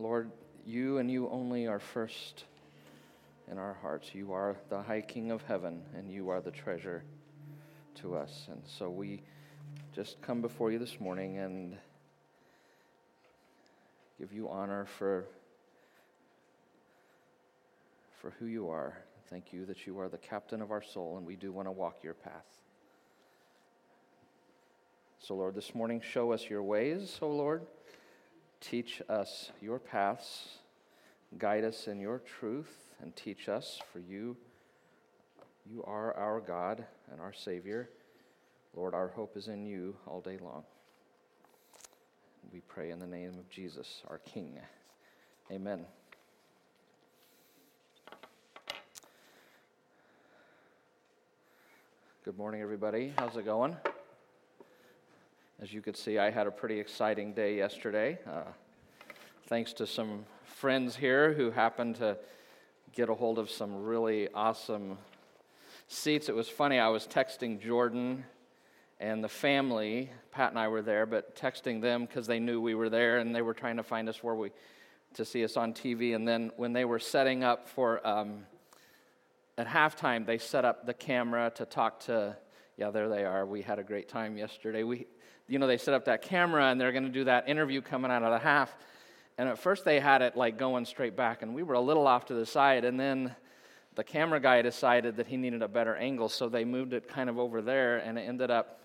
Lord, you and you only are first in our hearts. You are the high King of heaven, and you are the treasure to us. And so we just come before you this morning and give you honor for, for who you are. Thank you that you are the captain of our soul, and we do want to walk your path. So, Lord, this morning, show us your ways, O Lord. Teach us your paths. Guide us in your truth and teach us, for you, you are our God and our Savior. Lord, our hope is in you all day long. We pray in the name of Jesus, our King. Amen. Good morning, everybody. How's it going? As you could see, I had a pretty exciting day yesterday. Uh, thanks to some friends here who happened to get a hold of some really awesome seats. It was funny, I was texting Jordan and the family. Pat and I were there, but texting them because they knew we were there and they were trying to find us where we to see us on TV. And then when they were setting up for um, at halftime, they set up the camera to talk to. Yeah, there they are. We had a great time yesterday. We, you know, they set up that camera and they're going to do that interview coming out of the half. And at first they had it like going straight back, and we were a little off to the side. And then the camera guy decided that he needed a better angle, so they moved it kind of over there, and it ended up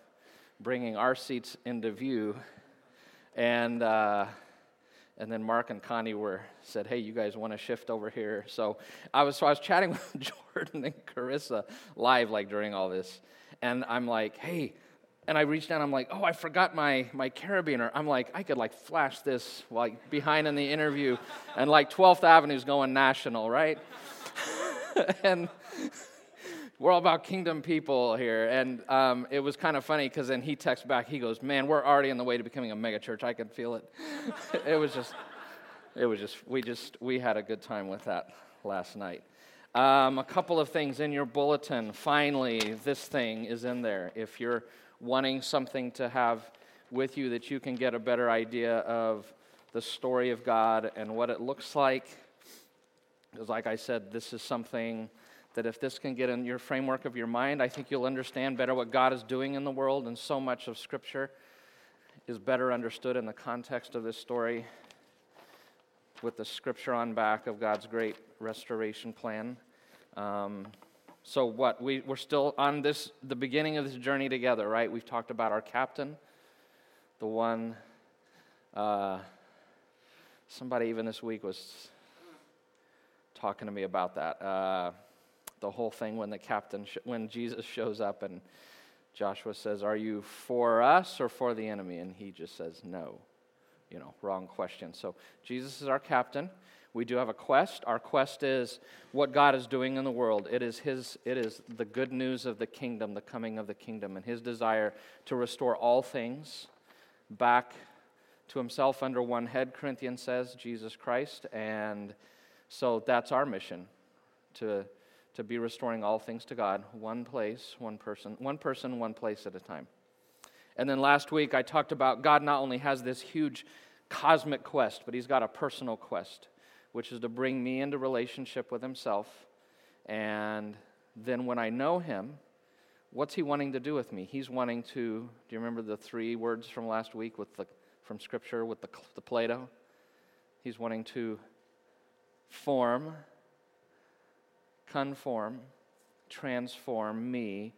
bringing our seats into view. And uh, and then Mark and Connie were said, "Hey, you guys want to shift over here?" So I was so I was chatting with Jordan and Carissa live like during all this, and I'm like, "Hey." And I reached down, I'm like, oh, I forgot my, my carabiner. I'm like, I could like flash this like behind in the interview, and like 12th Avenue's going national, right? and we're all about kingdom people here. And um, it was kind of funny because then he texts back, he goes, Man, we're already on the way to becoming a megachurch. I can feel it. it was just, it was just, we just, we had a good time with that last night. Um, a couple of things in your bulletin. Finally, this thing is in there. If you're wanting something to have with you that you can get a better idea of the story of God and what it looks like, because, like I said, this is something that if this can get in your framework of your mind, I think you'll understand better what God is doing in the world, and so much of Scripture is better understood in the context of this story with the Scripture on back of God's great restoration plan. Um, so what we, we're still on this the beginning of this journey together right we've talked about our captain the one uh, somebody even this week was talking to me about that uh, the whole thing when the captain, sh- when Jesus shows up and Joshua says, Are you for us or for the enemy? And he just says, No. You know, wrong question. So Jesus is our captain. We do have a quest. Our quest is what God is doing in the world. It is his it is the good news of the kingdom, the coming of the kingdom, and his desire to restore all things back to himself under one head, Corinthians says, Jesus Christ. And so that's our mission to to be restoring all things to God, one place, one person, one person, one place at a time. And then last week I talked about God not only has this huge cosmic quest, but he's got a personal quest, which is to bring me into relationship with himself. And then when I know him, what's he wanting to do with me? He's wanting to, do you remember the three words from last week with the, from Scripture with the, the Play-Doh? He's wanting to form conform, transform me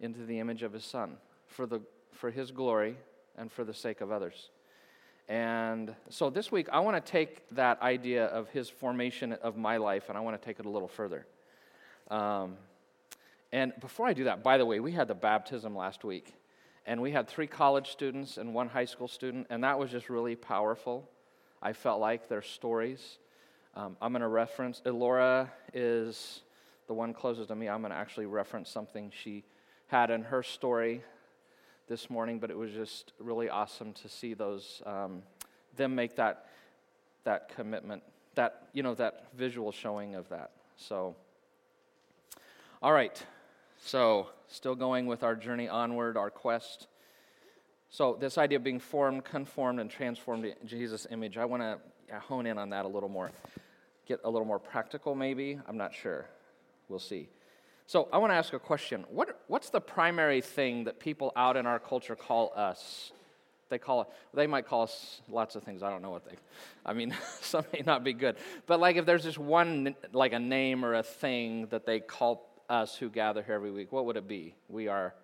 into the image of his son for, the, for his glory and for the sake of others. And so this week, I want to take that idea of his formation of my life and I want to take it a little further. Um, and before I do that, by the way, we had the baptism last week. And we had three college students and one high school student, and that was just really powerful. I felt like their stories. Um, I'm going to reference, Elora is the one closest to me. I'm going to actually reference something she had in her story this morning, but it was just really awesome to see those, um, them make that, that commitment, that, you know, that visual showing of that. So, all right. So, still going with our journey onward, our quest. So, this idea of being formed, conformed, and transformed in Jesus' image, I want to hone in on that a little more. Get a little more practical, maybe. I'm not sure. We'll see. So I want to ask a question. What, what's the primary thing that people out in our culture call us? They call they might call us lots of things. I don't know what they, I mean, some may not be good. But like if there's just one, like a name or a thing that they call us who gather here every week, what would it be? We are,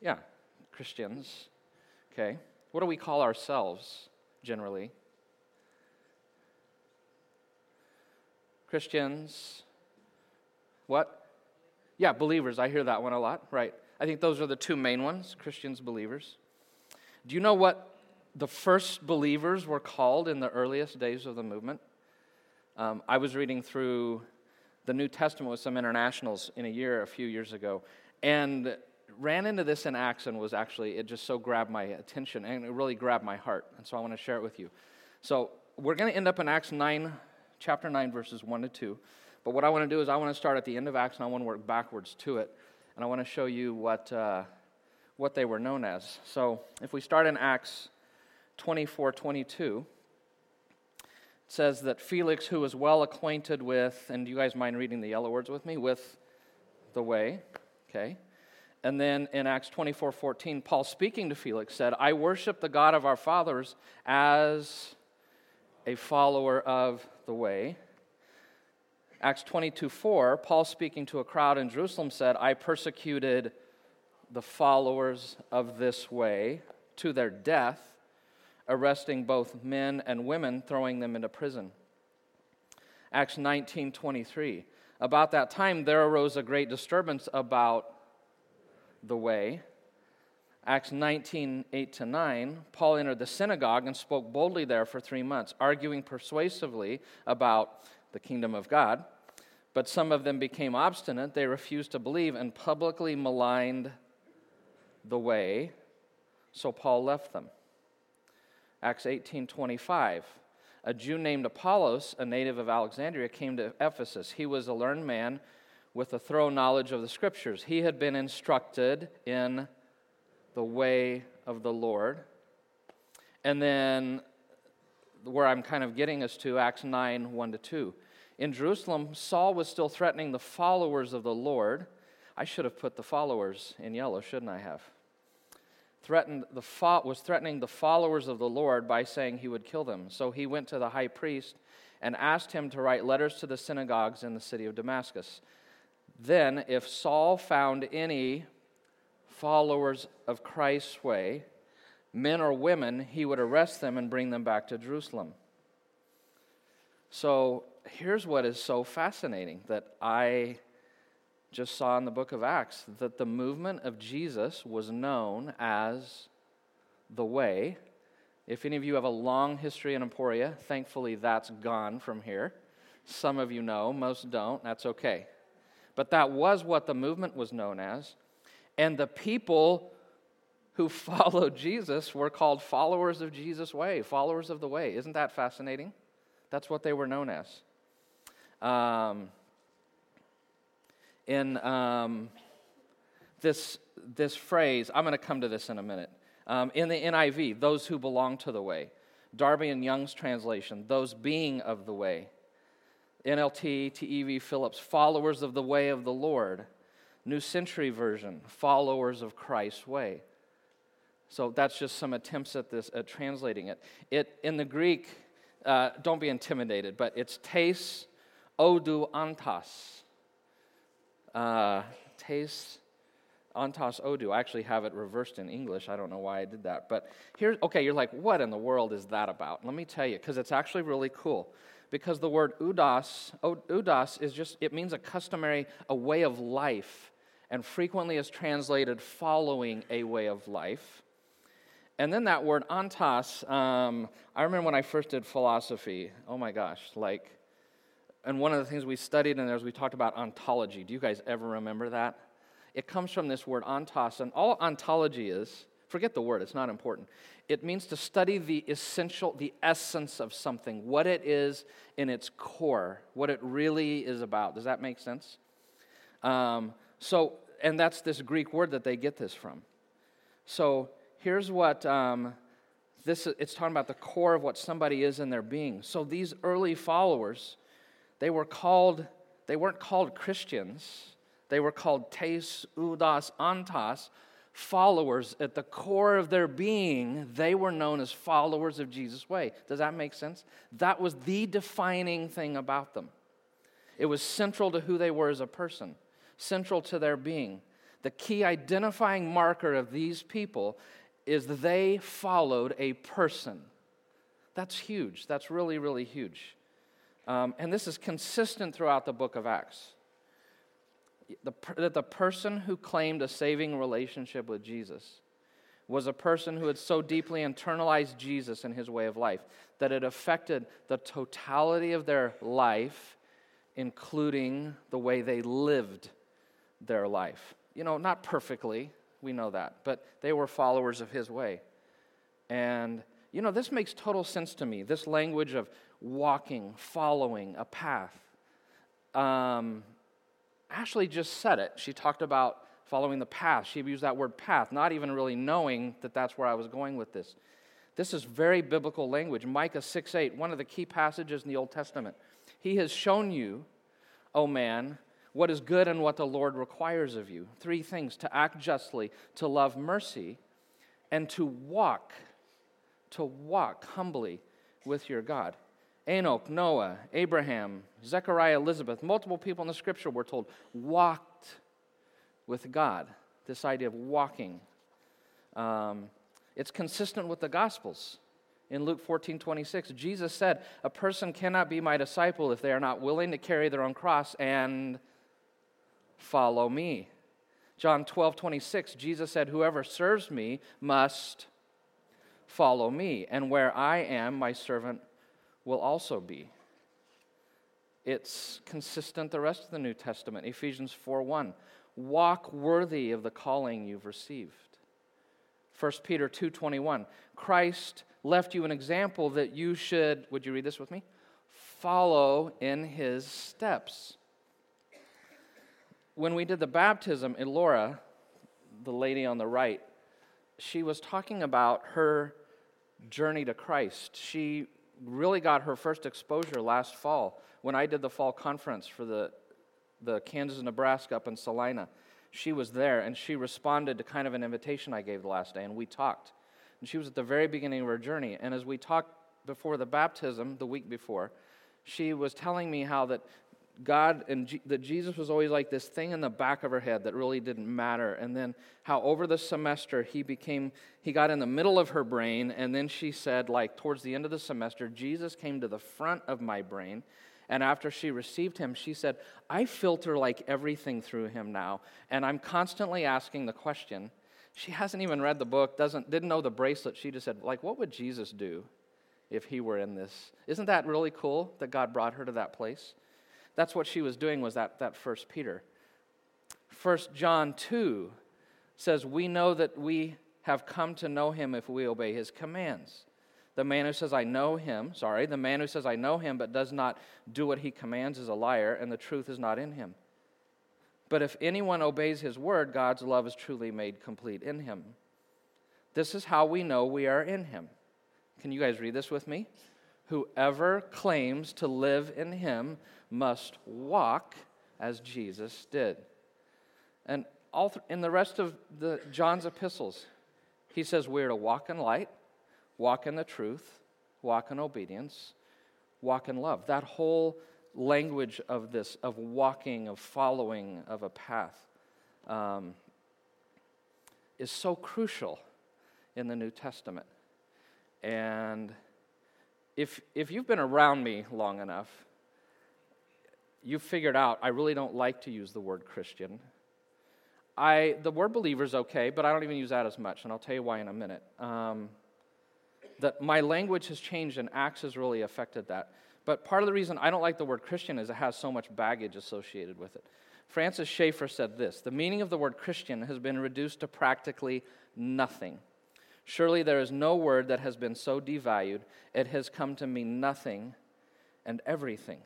yeah, Christians. Okay. What do we call ourselves generally? Christians. What? Yeah, believers. I hear that one a lot, right? I think those are the two main ones Christians, believers. Do you know what the first believers were called in the earliest days of the movement? Um, I was reading through the New Testament with some internationals in a year, a few years ago, and ran into this in Acts and was actually, it just so grabbed my attention and it really grabbed my heart. And so I want to share it with you. So we're going to end up in Acts 9, chapter 9, verses 1 to 2. But what I want to do is I want to start at the end of Acts and I want to work backwards to it. And I want to show you what, uh, what they were known as. So if we start in Acts 24 22, it says that Felix, who was well acquainted with, and do you guys mind reading the yellow words with me? With the way, okay? And then in Acts 24 14, Paul speaking to Felix said, I worship the God of our fathers as a follower of the way. Acts 22 4, Paul speaking to a crowd in Jerusalem said, I persecuted the followers of this way to their death, arresting both men and women, throwing them into prison. Acts 19 23, about that time there arose a great disturbance about the way. Acts 19, 8 to 9, Paul entered the synagogue and spoke boldly there for three months, arguing persuasively about the kingdom of God. But some of them became obstinate. They refused to believe and publicly maligned the way. So Paul left them. Acts 18:25. A Jew named Apollos, a native of Alexandria, came to Ephesus. He was a learned man with a thorough knowledge of the scriptures. He had been instructed in the way of the Lord. And then where I'm kind of getting us to, Acts 9 1 to 2. In Jerusalem, Saul was still threatening the followers of the Lord. I should have put the followers in yellow, shouldn't I have? Threatened the fo- was threatening the followers of the Lord by saying he would kill them. So he went to the high priest and asked him to write letters to the synagogues in the city of Damascus. Then, if Saul found any followers of Christ's way, men or women, he would arrest them and bring them back to Jerusalem. So here's what is so fascinating that I just saw in the book of Acts that the movement of Jesus was known as the way. If any of you have a long history in Emporia, thankfully that's gone from here. Some of you know, most don't. That's okay. But that was what the movement was known as. And the people who followed Jesus were called followers of Jesus' way, followers of the way. Isn't that fascinating? That's what they were known as. Um, in um, this, this phrase, I'm going to come to this in a minute. Um, in the NIV, those who belong to the way. Darby and Young's translation, those being of the way. NLT, TEV, Phillips, followers of the way of the Lord. New Century Version, followers of Christ's way. So that's just some attempts at this, at translating it. It in the Greek, uh, don't be intimidated, but it's tes odu antas. Uh, tes antas odu. I actually have it reversed in English. I don't know why I did that. But here's, okay, you're like, what in the world is that about? Let me tell you, because it's actually really cool. Because the word udas, udas is just, it means a customary, a way of life, and frequently is translated following a way of life. And then that word antas, um, I remember when I first did philosophy, oh my gosh, like, and one of the things we studied in there is we talked about ontology. Do you guys ever remember that? It comes from this word ontos, and all ontology is, forget the word, it's not important. It means to study the essential, the essence of something, what it is in its core, what it really is about. Does that make sense? Um, so, and that's this Greek word that they get this from. So, here's what um, This, it's talking about the core of what somebody is in their being. So these early followers, they were called, they weren't called Christians. They were called tes udas, antas, followers. At the core of their being, they were known as followers of Jesus' way. Does that make sense? That was the defining thing about them. It was central to who they were as a person, central to their being. The key identifying marker of these people is they followed a person. That's huge. That's really, really huge. Um, and this is consistent throughout the book of Acts. The, that the person who claimed a saving relationship with Jesus was a person who had so deeply internalized Jesus in his way of life that it affected the totality of their life, including the way they lived their life. You know, not perfectly, we know that, but they were followers of his way. And, you know, this makes total sense to me this language of walking, following a path. Um, Ashley just said it. She talked about following the path. She used that word path, not even really knowing that that's where I was going with this. This is very biblical language. Micah 6 8, one of the key passages in the Old Testament. He has shown you, O man, what is good and what the Lord requires of you. Three things to act justly, to love mercy, and to walk, to walk humbly with your God. Enoch, Noah, Abraham, Zechariah, Elizabeth, multiple people in the scripture were told, walked with God. This idea of walking. Um, it's consistent with the Gospels. In Luke 14 26, Jesus said, A person cannot be my disciple if they are not willing to carry their own cross and follow me. John 12 26, Jesus said, Whoever serves me must follow me, and where I am, my servant will also be. It's consistent the rest of the New Testament. Ephesians 4 1. Walk worthy of the calling you've received. 1 Peter 2:21 Christ left you an example that you should would you read this with me follow in his steps when we did the baptism Elora the lady on the right she was talking about her journey to Christ she really got her first exposure last fall when I did the fall conference for the, the Kansas and Nebraska up in Salina. She was there and she responded to kind of an invitation I gave the last day, and we talked. And she was at the very beginning of her journey. And as we talked before the baptism, the week before, she was telling me how that God and G- that Jesus was always like this thing in the back of her head that really didn't matter. And then how over the semester he became, he got in the middle of her brain. And then she said, like towards the end of the semester, Jesus came to the front of my brain. And after she received him, she said, I filter like everything through him now. And I'm constantly asking the question. She hasn't even read the book, doesn't, didn't know the bracelet. She just said, like, what would Jesus do if he were in this? Isn't that really cool that God brought her to that place? That's what she was doing was that, that first Peter. First John 2 says, We know that we have come to know him if we obey his commands. The man who says, I know him, sorry, the man who says, I know him, but does not do what he commands is a liar, and the truth is not in him. But if anyone obeys his word, God's love is truly made complete in him. This is how we know we are in him. Can you guys read this with me? Whoever claims to live in him must walk as Jesus did. And all th- in the rest of the John's epistles, he says we're to walk in light, walk in the truth, walk in obedience, walk in love. That whole language of this, of walking, of following, of a path, um, is so crucial in the New Testament. And if, if you've been around me long enough, you've figured out I really don't like to use the word Christian. I, the word believer is okay, but I don't even use that as much, and I'll tell you why in a minute. Um, that my language has changed and Acts has really affected that. But part of the reason I don't like the word Christian is it has so much baggage associated with it. Francis Schaeffer said this The meaning of the word Christian has been reduced to practically nothing. Surely there is no word that has been so devalued, it has come to mean nothing and everything.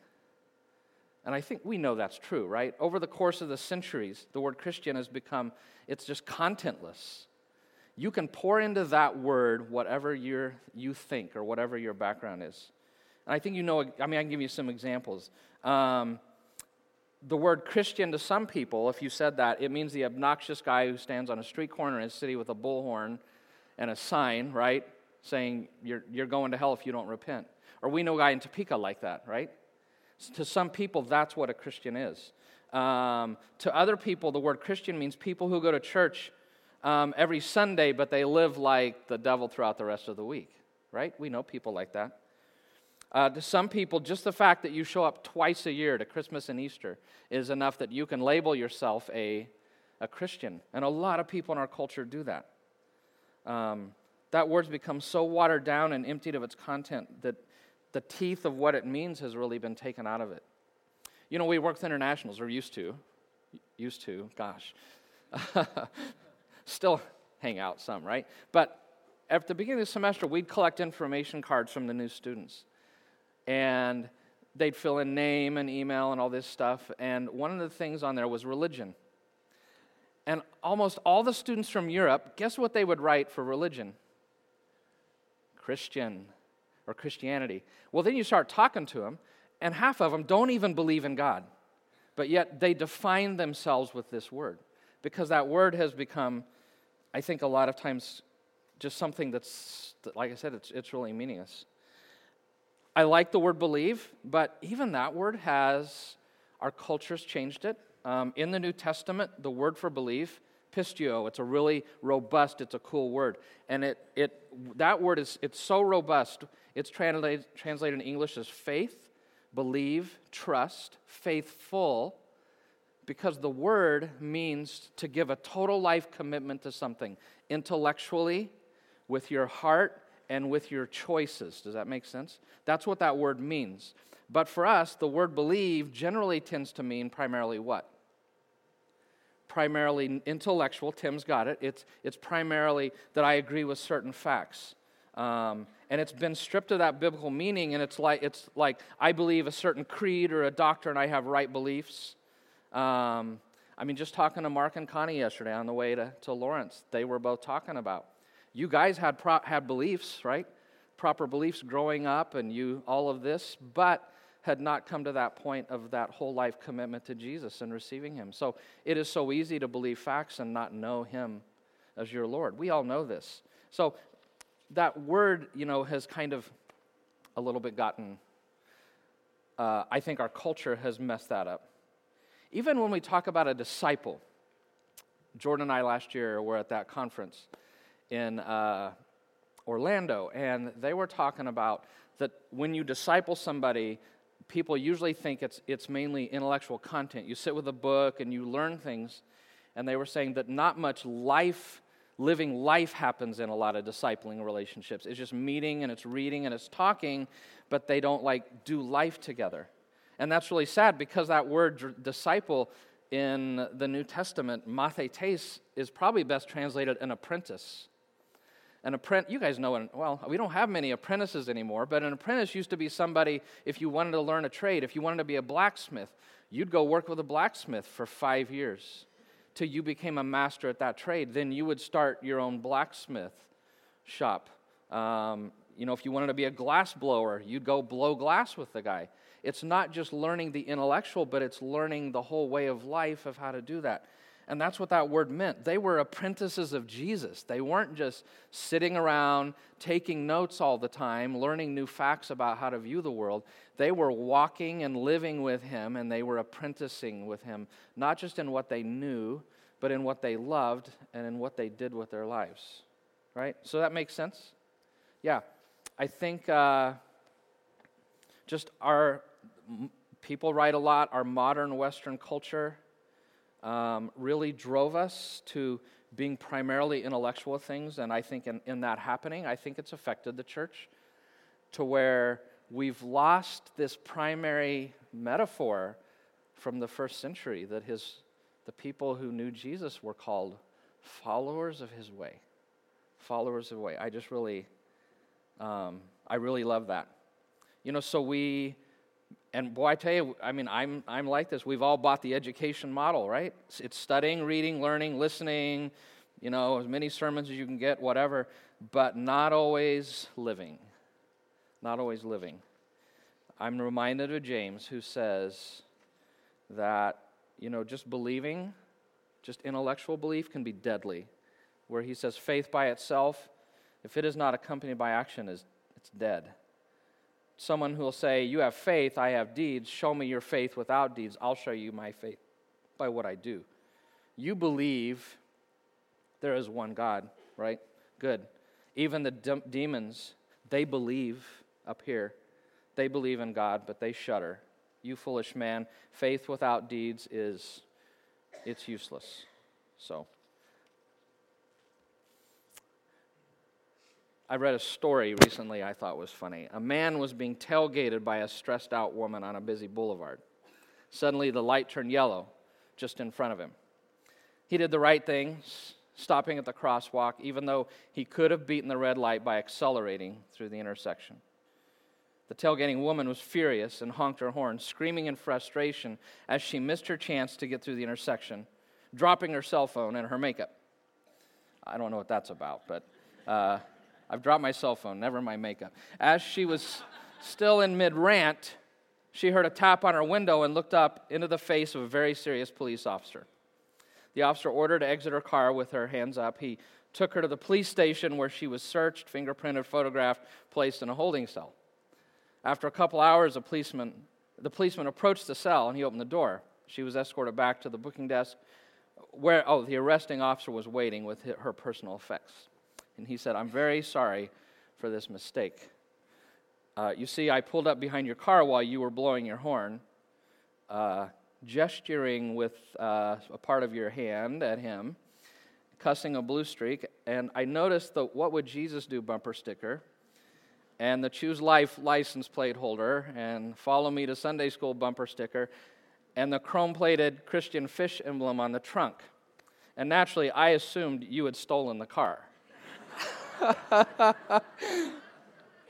And I think we know that's true, right? Over the course of the centuries, the word Christian has become, it's just contentless. you can pour into that word whatever you you think or whatever your background is. And I think you know, I mean, I can give you some examples. Um, the word Christian to some people, if you said that, it means the obnoxious guy who stands on a street corner in a city with a bullhorn and a sign, right, saying you're, you're going to hell if you don't repent. Or we know a guy in Topeka like that, right? To some people, that's what a Christian is. Um, to other people, the word Christian means people who go to church um, every Sunday, but they live like the devil throughout the rest of the week, right? We know people like that. Uh, to some people, just the fact that you show up twice a year to Christmas and Easter is enough that you can label yourself a, a Christian. And a lot of people in our culture do that. Um, that word's become so watered down and emptied of its content that the teeth of what it means has really been taken out of it. You know, we work with internationals, or used to. Used to, gosh. Still hang out some, right? But at the beginning of the semester, we'd collect information cards from the new students and they'd fill in name and email and all this stuff. And one of the things on there was religion. And almost all the students from Europe, guess what they would write for religion? Christian or Christianity. Well, then you start talking to them, and half of them don't even believe in God. But yet they define themselves with this word because that word has become, I think, a lot of times just something that's, like I said, it's, it's really meaningless. I like the word believe, but even that word has, our culture's changed it. Um, in the New Testament, the word for believe, pisteuo, it's a really robust, it's a cool word. And it, it, that word is, it's so robust, it's translated, translated in English as faith, believe, trust, faithful, because the word means to give a total life commitment to something intellectually, with your heart, and with your choices. Does that make sense? That's what that word means. But for us, the word believe generally tends to mean primarily what? Primarily intellectual. Tim's got it. It's, it's primarily that I agree with certain facts. Um, and it's been stripped of that biblical meaning, and it's like, it's like I believe a certain creed or a doctrine, I have right beliefs. Um, I mean, just talking to Mark and Connie yesterday on the way to, to Lawrence, they were both talking about you guys had, pro- had beliefs, right? Proper beliefs growing up and you, all of this, but had not come to that point of that whole life commitment to Jesus and receiving Him. So it is so easy to believe facts and not know Him as your Lord. We all know this. So that word, you know, has kind of a little bit gotten, uh, I think our culture has messed that up. Even when we talk about a disciple, Jordan and I last year were at that conference in uh, Orlando, and they were talking about that when you disciple somebody, people usually think it's, it's mainly intellectual content. You sit with a book and you learn things, and they were saying that not much life, living life happens in a lot of discipling relationships. It's just meeting and it's reading and it's talking, but they don't like do life together. And that's really sad because that word disciple in the New Testament, mathetes, is probably best translated an apprentice. An apprentice, you guys know, well, we don't have many apprentices anymore, but an apprentice used to be somebody, if you wanted to learn a trade, if you wanted to be a blacksmith, you'd go work with a blacksmith for five years till you became a master at that trade. Then you would start your own blacksmith shop. Um, you know, if you wanted to be a glass blower, you'd go blow glass with the guy. It's not just learning the intellectual, but it's learning the whole way of life of how to do that. And that's what that word meant. They were apprentices of Jesus. They weren't just sitting around taking notes all the time, learning new facts about how to view the world. They were walking and living with Him, and they were apprenticing with Him, not just in what they knew, but in what they loved and in what they did with their lives. Right? So that makes sense? Yeah. I think uh, just our people write a lot, our modern Western culture um, really drove us to being primarily intellectual things. And I think in, in that happening, I think it's affected the church to where we've lost this primary metaphor from the first century that his, the people who knew Jesus were called followers of his way. Followers of the way. I just really, um, I really love that. You know, so we and boy, I tell you, I mean, I'm, I'm like this. We've all bought the education model, right? It's studying, reading, learning, listening, you know, as many sermons as you can get, whatever, but not always living. Not always living. I'm reminded of James who says that, you know, just believing, just intellectual belief can be deadly. Where he says faith by itself, if it is not accompanied by action, is it's dead. Someone who will say, You have faith, I have deeds, show me your faith without deeds, I'll show you my faith by what I do. You believe there is one God, right? Good. Even the de- demons, they believe up here. They believe in God, but they shudder. You foolish man, faith without deeds is it's useless. So I read a story recently I thought was funny. A man was being tailgated by a stressed out woman on a busy boulevard. Suddenly the light turned yellow just in front of him. He did the right thing, stopping at the crosswalk, even though he could have beaten the red light by accelerating through the intersection. The tailgating woman was furious and honked her horn, screaming in frustration as she missed her chance to get through the intersection, dropping her cell phone and her makeup. I don't know what that's about, but uh, I've dropped my cell phone, never my makeup. As she was still in mid rant, she heard a tap on her window and looked up into the face of a very serious police officer. The officer ordered to exit her car with her hands up. He took her to the police station where she was searched, fingerprinted, photographed, placed in a holding cell. After a couple hours, a policeman, the policeman approached the cell and he opened the door. She was escorted back to the booking desk where, oh, the arresting officer was waiting with her personal effects. And he said, I'm very sorry for this mistake. Uh, you see, I pulled up behind your car while you were blowing your horn. Uh, gesturing with uh, a part of your hand at him, cussing a blue streak, and I noticed the What Would Jesus Do bumper sticker, and the Choose Life license plate holder, and Follow Me to Sunday School bumper sticker, and the chrome plated Christian fish emblem on the trunk. And naturally, I assumed you had stolen the car.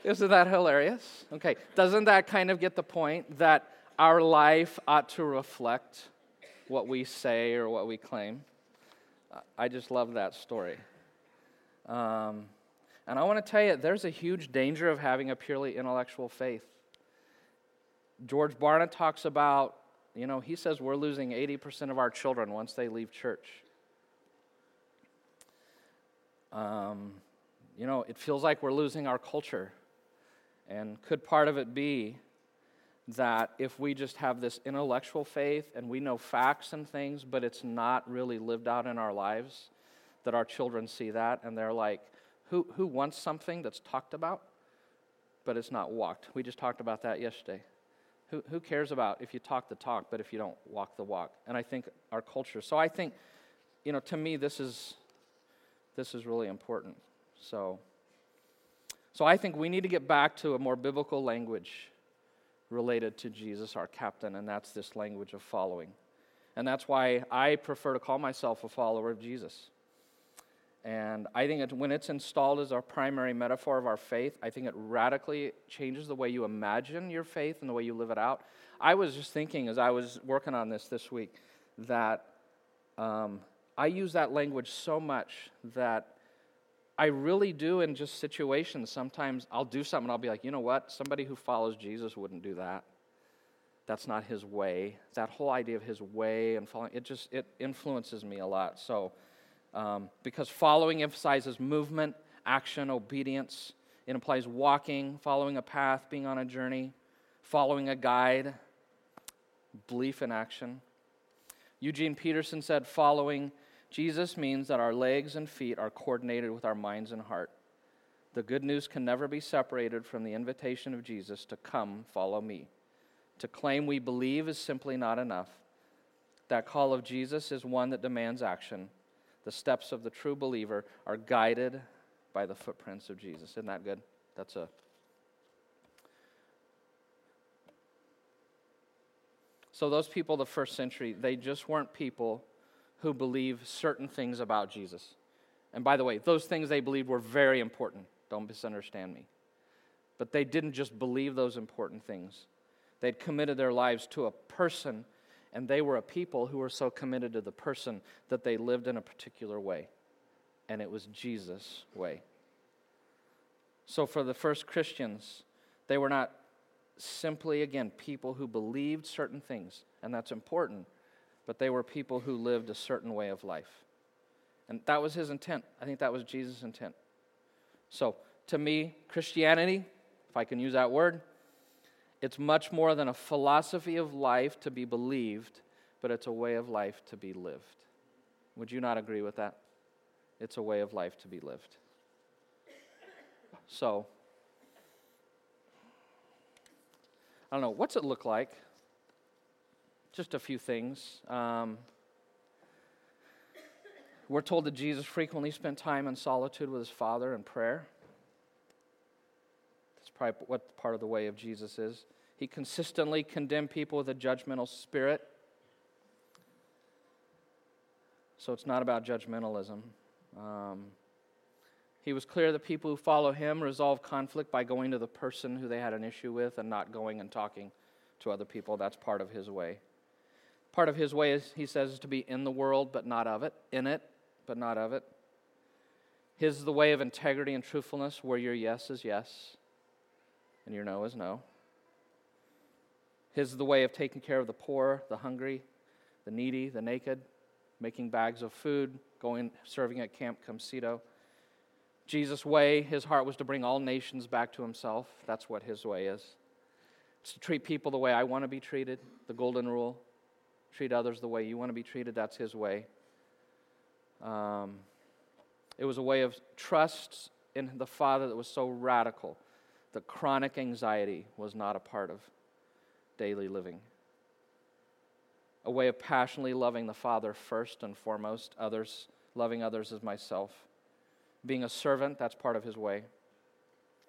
Isn't that hilarious? Okay, doesn't that kind of get the point that our life ought to reflect what we say or what we claim. I just love that story. Um, and I want to tell you, there's a huge danger of having a purely intellectual faith. George Barna talks about, you know, he says we're losing 80% of our children once they leave church. Um, you know, it feels like we're losing our culture. And could part of it be that if we just have this intellectual faith and we know facts and things, but it's not really lived out in our lives, that our children see that and they're like, who, who wants something that's talked about, but it's not walked? We just talked about that yesterday. Who, who cares about if you talk the talk, but if you don't walk the walk? And I think our culture. So I think, you know, to me, this is, this is really important. So, so I think we need to get back to a more biblical language related to Jesus, our captain, and that's this language of following. And that's why I prefer to call myself a follower of Jesus. And I think it, when it's installed as our primary metaphor of our faith, I think it radically changes the way you imagine your faith and the way you live it out. I was just thinking as I was working on this this week that um, I use that language so much that I really do in just situations. Sometimes I'll do something I'll be like, you know what? Somebody who follows Jesus wouldn't do that. That's not his way. That whole idea of his way and following, it just, it influences me a lot. So, um, because following emphasizes movement, action, obedience. It implies walking, following a path, being on a journey, following a guide, belief in action. Eugene Peterson said, following Jesus means that our legs and feet are coordinated with our minds and heart. The good news can never be separated from the invitation of Jesus to come, follow me. To claim we believe is simply not enough. That call of Jesus is one that demands action. The steps of the true believer are guided by the footprints of Jesus. Isn't that good? That's a. So, those people the first century, they just weren't people who believe certain things about Jesus. And by the way, those things they believed were very important. Don't misunderstand me. But they didn't just believe those important things, they'd committed their lives to a person, and they were a people who were so committed to the person that they lived in a particular way. and it was Jesus' way. So for the first Christians, they were not simply, again, people who believed certain things, and that's important, but they were people who lived a certain way of life. And that was his intent. I think that was Jesus' intent. So, to me, Christianity, if I can use that word, it's much more than a philosophy of life to be believed, but it's a way of life to be lived. Would you not agree with that? It's a way of life to be lived. So, I don't know, what's it look like? Just a few things. Um, we're told that Jesus frequently spent time in solitude with his Father in prayer. That's probably what part of the way of Jesus is. He consistently condemned people with a judgmental spirit. So it's not about judgmentalism. Um, he was clear that people who follow him resolve conflict by going to the person who they had an issue with and not going and talking to other people. That's part of his way. Part of his way is, he says, is to be in the world but not of it, in it but not of it. His is the way of integrity and truthfulness, where your yes is yes and your no is no. His is the way of taking care of the poor, the hungry, the needy, the naked, making bags of food, going serving at Camp Comcedo. Jesus' way, his heart was to bring all nations back to himself. That's what his way is. It's to treat people the way I want to be treated, the golden rule. Treat others the way you want to be treated. That's his way. Um, it was a way of trust in the Father that was so radical that chronic anxiety was not a part of daily living. A way of passionately loving the Father first and foremost, others, loving others as myself. Being a servant, that's part of his way.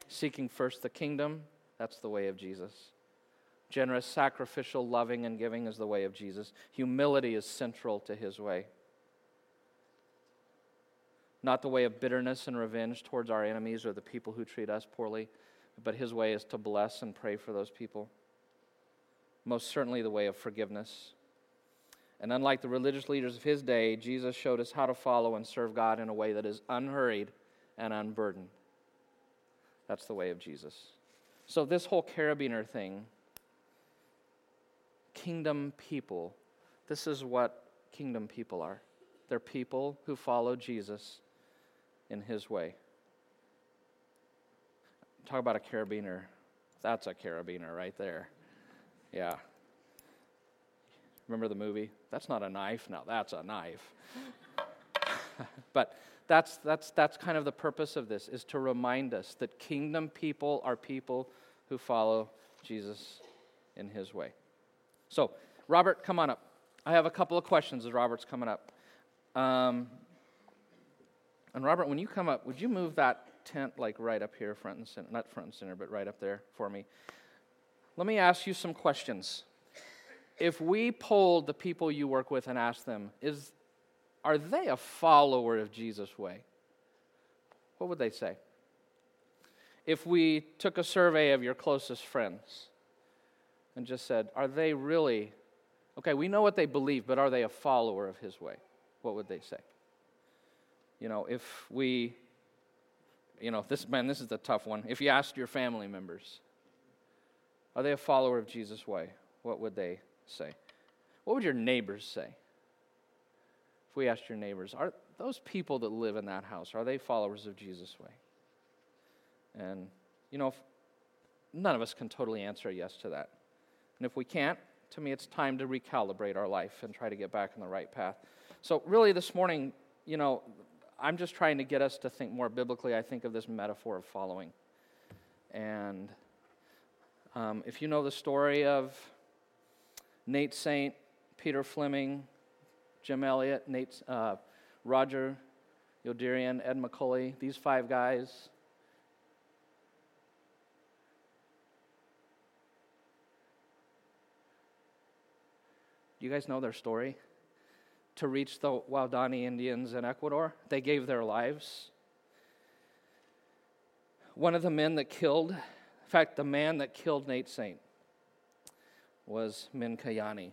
Seeking first the kingdom, that's the way of Jesus. Generous, sacrificial, loving, and giving is the way of Jesus. Humility is central to his way not the way of bitterness and revenge towards our enemies or the people who treat us poorly, but his way is to bless and pray for those people. Most certainly, the way of forgiveness. And unlike the religious leaders of his day, Jesus showed us how to follow and serve God in a way that is unhurried and unburdened. That's the way of Jesus. So, this whole carabiner thing, kingdom people, this is what kingdom people are. They're people who follow Jesus in His way. Talk about a carabiner. That's a carabiner right there. Yeah. Remember the movie? That's not a knife. Now that's a knife. but that's, that's, that's kind of the purpose of this, is to remind us that kingdom people are people who follow Jesus in his way. So, Robert, come on up. I have a couple of questions as Robert's coming up. Um, and Robert, when you come up, would you move that tent like right up here, front and center? Not front and center, but right up there for me. Let me ask you some questions. If we polled the people you work with and asked them, is, are they a follower of Jesus' way? What would they say? If we took a survey of your closest friends and just said, are they really, okay, we know what they believe, but are they a follower of his way? What would they say? you know, if we, you know, this, man, this is the tough one. If you asked your family members, are they a follower of Jesus' way? What would they say? What would your neighbors say? If we asked your neighbors, are those people that live in that house, are they followers of Jesus' way? And, you know, none of us can totally answer a yes to that. And if we can't, to me, it's time to recalibrate our life and try to get back on the right path. So, really, this morning, you know, I'm just trying to get us to think more biblically. I think of this metaphor of following. And um, if you know the story of Nate Saint, Peter Fleming, Jim Elliot, Nate, uh, Roger Youderian, Ed McCully, these five guys. Do you guys know their story? to reach the Waodani Indians in Ecuador. They gave their lives. One of the men that killed, in fact, the man that killed Nate Saint was Mincayani.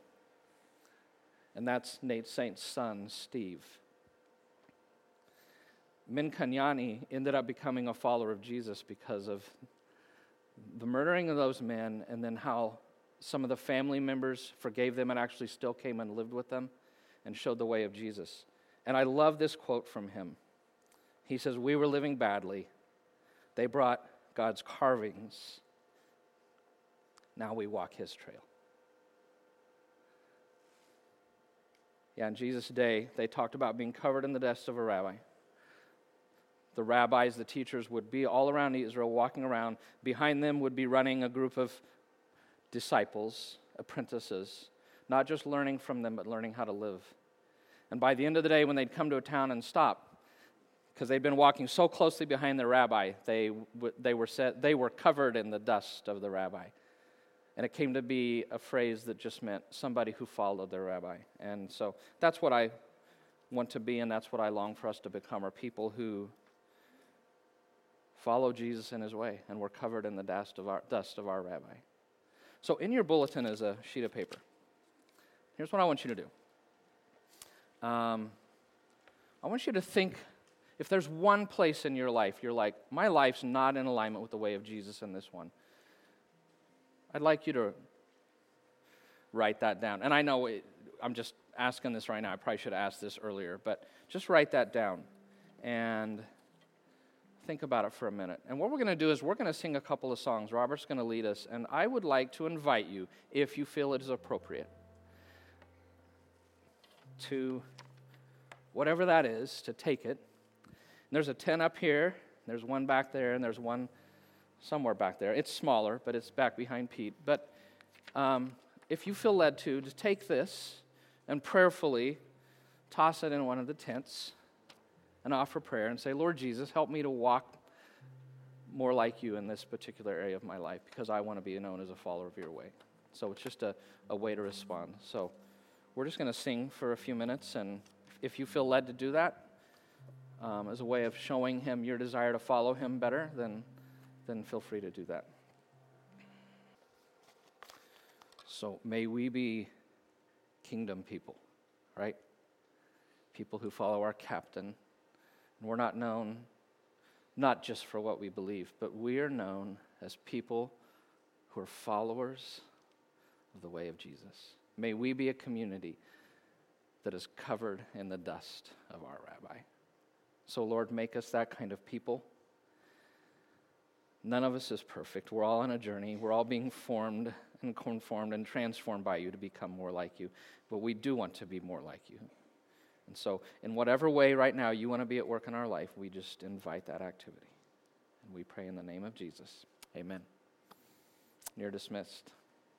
And that's Nate Saint's son, Steve. Mincayani ended up becoming a follower of Jesus because of the murdering of those men and then how some of the family members forgave them and actually still came and lived with them and showed the way of Jesus. And I love this quote from him. He says, We were living badly. They brought God's carvings. Now we walk his trail. Yeah, in Jesus' day, they talked about being covered in the dust of a rabbi. The rabbis, the teachers, would be all around Israel, walking around. Behind them would be running a group of disciples, apprentices, not just learning from them, but learning how to live. And by the end of the day, when they'd come to a town and stop, because they'd been walking so closely behind the rabbi, they, they, were set, they were covered in the dust of the rabbi. And it came to be a phrase that just meant somebody who followed their rabbi. And so that's what I want to be, and that's what I long for us to become are people who follow Jesus in his way, and we're covered in the dust of our, dust of our rabbi. So in your bulletin is a sheet of paper. Here's what I want you to do. Um, I want you to think if there's one place in your life you're like, my life's not in alignment with the way of Jesus in this one. I'd like you to write that down. And I know it, I'm just asking this right now. I probably should have asked this earlier, but just write that down and think about it for a minute. And what we're going to do is we're going to sing a couple of songs. Robert's going to lead us, and I would like to invite you, if you feel it is appropriate, to whatever that is, to take it. And there's a 10 up here, there's one back there, and there's one somewhere back there. It's smaller, but it's back behind Pete. But um, if you feel led to, to take this and prayerfully toss it in one of the tents and offer prayer and say, Lord Jesus, help me to walk more like you in this particular area of my life because I want to be known as a follower of your way. So it's just a, a way to respond. So we're just going to sing for a few minutes, and if you feel led to do that um, as a way of showing him your desire to follow him better, then then feel free to do that. So may we be kingdom people, right? People who follow our captain. And we're not known not just for what we believe, but we are known as people who are followers of the way of Jesus. May we be a community that is covered in the dust of our rabbi. So, Lord, make us that kind of people. None of us is perfect. We're all on a journey. We're all being formed and conformed and transformed by you to become more like you. But we do want to be more like you. And so, in whatever way right now you want to be at work in our life, we just invite that activity. And we pray in the name of Jesus. Amen. You're dismissed.